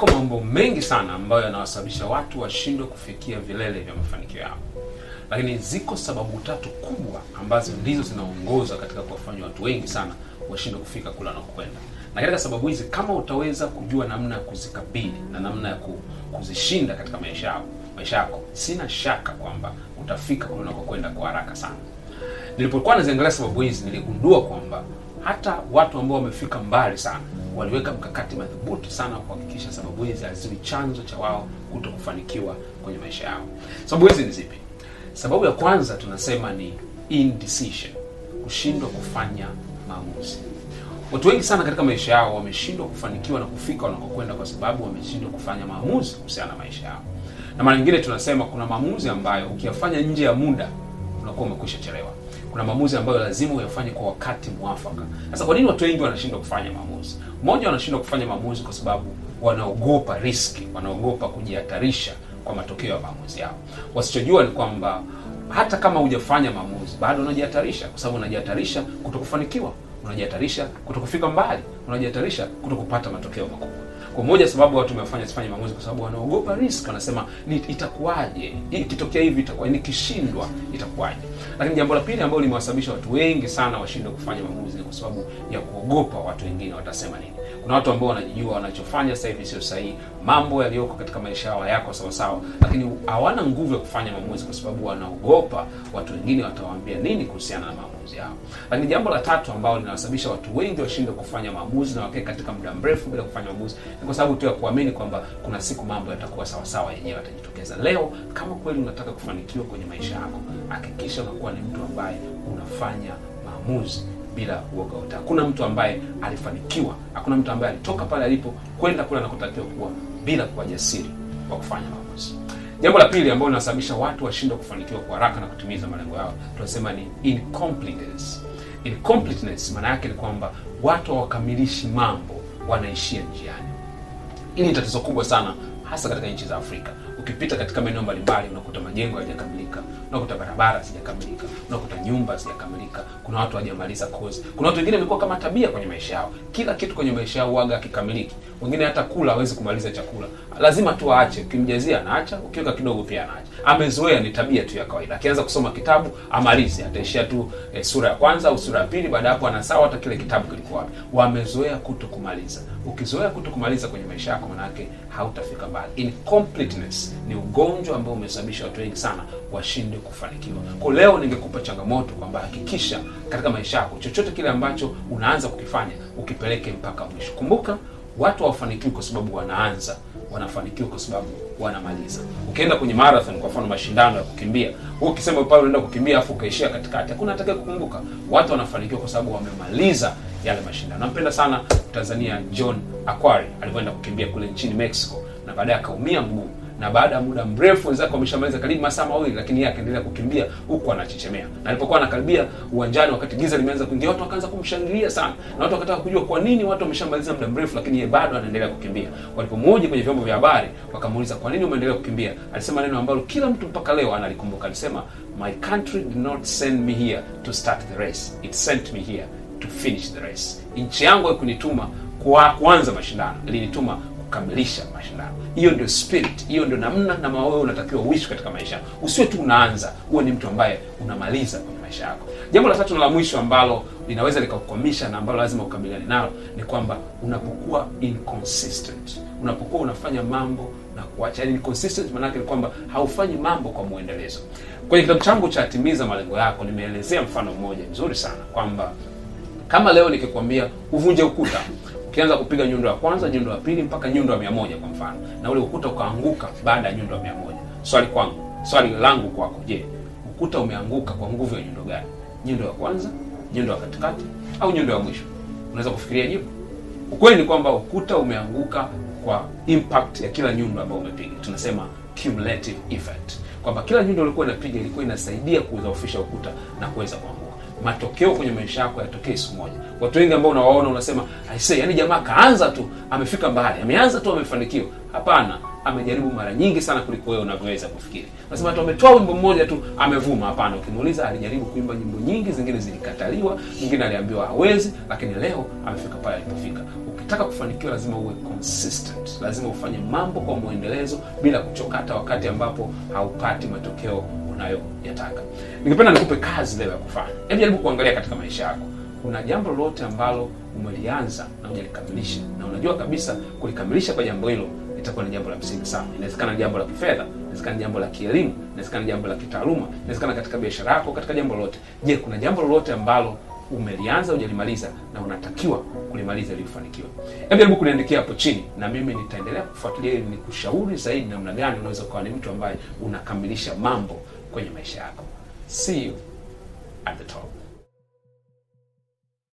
Yako mambo mengi sana ambayo yanawasababisha watu washindwe kufikia vilele vya mafanikio yao, lakini ziko sababu tatu kubwa ambazo ndizo zinaongoza katika kuwafanya watu wengi sana washindwe kufika kule wanakokwenda. Na katika sababu hizi, kama utaweza kujua namna ya kuzikabili na namna ya kuzishinda katika maisha yao maisha yako, sina shaka kwamba utafika kule unakokwenda kwa haraka sana. Nilipokuwa naziangalia sababu hizi, niligundua kwamba hata watu ambao wamefika mbali sana waliweka mkakati madhubuti sana kuhakikisha sababu hizi haziwi chanzo cha wao kuto kufanikiwa kwenye maisha yao. Sababu hizi ni zipi? Sababu ya kwanza tunasema ni indecision, kushindwa kufanya maamuzi. Watu wengi sana katika maisha yao wameshindwa kufanikiwa na kufika wanakokwenda kwa sababu wameshindwa kufanya maamuzi kuhusiana na maisha yao. Na mara nyingine tunasema kuna maamuzi ambayo ukiyafanya nje ya muda unakuwa umekwisha chelewa. Kuna maamuzi ambayo lazima uyafanye kwa wakati mwafaka. Sasa kwa nini watu wengi wanashindwa kufanya maamuzi? Mmoja, wanashindwa kufanya maamuzi kwa sababu wanaogopa riski, wanaogopa kujihatarisha kwa matokeo ya maamuzi yao. Wasichojua ni kwamba hata kama hujafanya maamuzi bado unajihatarisha, kwa sababu unajihatarisha kutokufanikiwa, unajihatarisha kutokufika mbali, unajihatarisha kutokupata matokeo makubwa. Kwa moja sababu watu wamefanya sifanye maamuzi kwa sababu wanaogopa risk, wanasema ni itakuwaje, ikitokea hivi itakuwa, nikishindwa itakuwaje? Lakini jambo la pili ambalo limewasababisha watu wengi sana washindwe kufanya maamuzi ni kwa sababu ya kuogopa watu wengine watasema nini. Kuna watu ambao wanajijua wanachofanya sasa hivi sio sahihi, mambo yaliyoko katika maisha yao hayako sawa sawa, lakini hawana nguvu ya kufanya maamuzi kwa sababu wanaogopa watu wengine watawaambia nini kuhusiana na maamuzi yao. Lakini jambo la tatu ambalo linawasababisha watu wengi washindwe kufanya maamuzi na wakae katika muda mrefu bila kufanya maamuzi ni kwa sababu tu ya kuamini kwamba kuna siku mambo yatakuwa sawa sawa, yenyewe yatajitokeza. Leo kama kweli unataka kufanikiwa kwenye maisha yako, hakikisha unakuwa ni mtu ambaye unafanya maamuzi bila uoga wote. Hakuna mtu ambaye alifanikiwa, hakuna mtu ambaye alitoka pale alipo kwenda kule anakotakiwa kuwa bila kuwa jasiri wa kufanya maamuzi. Jambo la pili ambalo linasababisha watu washindwe kufanikiwa kwa haraka na kutimiza malengo yao, tunasema ni incompleteness. Incompleteness maana yake ni kwamba watu hawakamilishi mambo, wanaishia njiani. Hili ni tatizo kubwa sana hasa katika nchi za Afrika. Ukipita katika maeneo mbalimbali, unakuta majengo hayajakamilika, unakuta barabara zijakamilika unakuta nyumba zijakamilika kuna watu hawajamaliza kozi. Kuna watu wengine imekuwa kama tabia kwenye maisha yao, kila kitu kwenye maisha yao waga akikamiliki. Wengine hata kula hawezi kumaliza chakula, lazima tu aache. Ukimjazia anaacha, ukiweka kidogo pia anaacha. Amezoea, ni tabia tu ya kawaida. Akianza kusoma kitabu amalize, ataishia tu eh, sura ya kwanza au sura ya pili. Baada hapo anasawa hata kile kitabu kilikuwa wapi. Wamezoea kuto kumaliza. Ukizoea kuto kumaliza kwenye maisha yako, manake hautafika mbali. Ni ugonjwa ambao umesababisha watu wengi sana washinde kufanikiwa. Kwa leo ningekupa changamoto kwamba hakikisha katika maisha yako chochote kile ambacho unaanza kukifanya ukipeleke mpaka mwisho. Kumbuka, watu hawafanikiwi kwa sababu wanaanza, wanafanikiwa kwa sababu wanamaliza. Ukienda kwenye marathon, kwa mfano mashindano ya kukimbia, wewe ukisema pale unaenda kukimbia afu ukaishia katikati, hakuna atakaye kukumbuka. Watu wanafanikiwa kwa sababu wamemaliza yale mashindano. Nampenda sana Tanzania John Akwari alivyoenda kukimbia kule nchini Mexico na baadaye akaumia mguu na baada ya muda mrefu wenzake wameshamaliza karibu masaa mawili, lakini yeye akaendelea kukimbia huku anachechemea. Na alipokuwa anakaribia uwanjani, wakati giza limeanza kuingia, watu wakaanza kumshangilia sana, na watu wakataka kujua kwa nini watu wameshamaliza muda mrefu, lakini yeye bado anaendelea kukimbia. Walipomhoji kwenye vyombo vya habari, wakamuuliza kwa nini umeendelea kukimbia, alisema neno ambalo kila mtu mpaka leo analikumbuka. Alisema, my country did not send me here to start the race, it sent me here to finish the race. Nchi yangu haikunituma kuanza mashindano, ilinituma kukamilisha mashindano. Hiyo ndio spirit, hiyo ndio namna na wewe unatakiwa uishi katika maisha. Usiwe tu unaanza, uwe ni mtu ambaye unamaliza kwenye maisha yako. Jambo la tatu na la mwisho ambalo linaweza likakukwamisha na ambalo lazima ukabiliane nalo ni kwamba unapokuwa inconsistent, unapokuwa unafanya mambo na kuacha. Yani inconsistent maana ni kwamba haufanyi mambo kwa mwendelezo. Kwenye kitabu changu cha Timiza Malengo Yako nimeelezea mfano mmoja mzuri sana kwamba kama leo nikikwambia uvunje ukuta ukianza kupiga nyundo ya kwanza, nyundo ya pili mpaka nyundo ya mia moja kwa mfano, na ule ukuta ukaanguka baada ya nyundo ya mia moja swali kwangu, swali langu kwako, je, ukuta umeanguka kwa nguvu ya nyundo gani? Nyundo ya kwanza, nyundo ya katikati au nyundo ya mwisho? Unaweza kufikiria jibu. Ukweli ni kwamba ukuta umeanguka kwa impact ya kila nyundo ambayo umepiga. Tunasema cumulative effect, kwamba kila nyundo ulikuwa inapiga ilikuwa inasaidia kudhoofisha ukuta na kuweza kuangua. Matokeo kwenye maisha yako yatokee siku moja. Watu wengi ambao unawaona unasema aisee, yani jamaa kaanza tu amefika mbali, ameanza tu amefanikiwa. Hapana, amejaribu mara nyingi sana kuliko wewe unavyoweza kufikiri. Nasema tu ametoa wimbo mmoja tu amevuma. Hapana, ukimuuliza alijaribu kuimba nyimbo nyingi, zingine zilikataliwa, nyingine aliambiwa hawezi, lakini leo amefika pale alipofika. Ukitaka kufanikiwa, lazima uwe consistent, lazima ufanye mambo kwa mwendelezo bila kuchoka, hata wakati ambapo haupati matokeo unayoyataka. Ningependa nikupe kazi leo ya kufanya. Hebu jaribu kuangalia katika maisha yako, kuna jambo lolote ambalo umelianza na hujalikamilisha na unajua kabisa kulikamilisha kwa jambo hilo itakuwa ni jambo la msingi sana. Inawezekana ni jambo la kifedha, inawezekana jambo la kielimu, inawezekana jambo la kitaaluma, inawezekana katika biashara yako, katika jambo lolote. Je, kuna jambo lolote ambalo umelianza hujalimaliza na unatakiwa kulimaliza ili ufanikiwe? Hebu jaribu kuniandikia hapo chini, na mimi nitaendelea kufuatilia ili nikushauri zaidi namna gani unaweza ukawa ni mtu ambaye unakamilisha mambo kwenye maisha yako. See you at the top.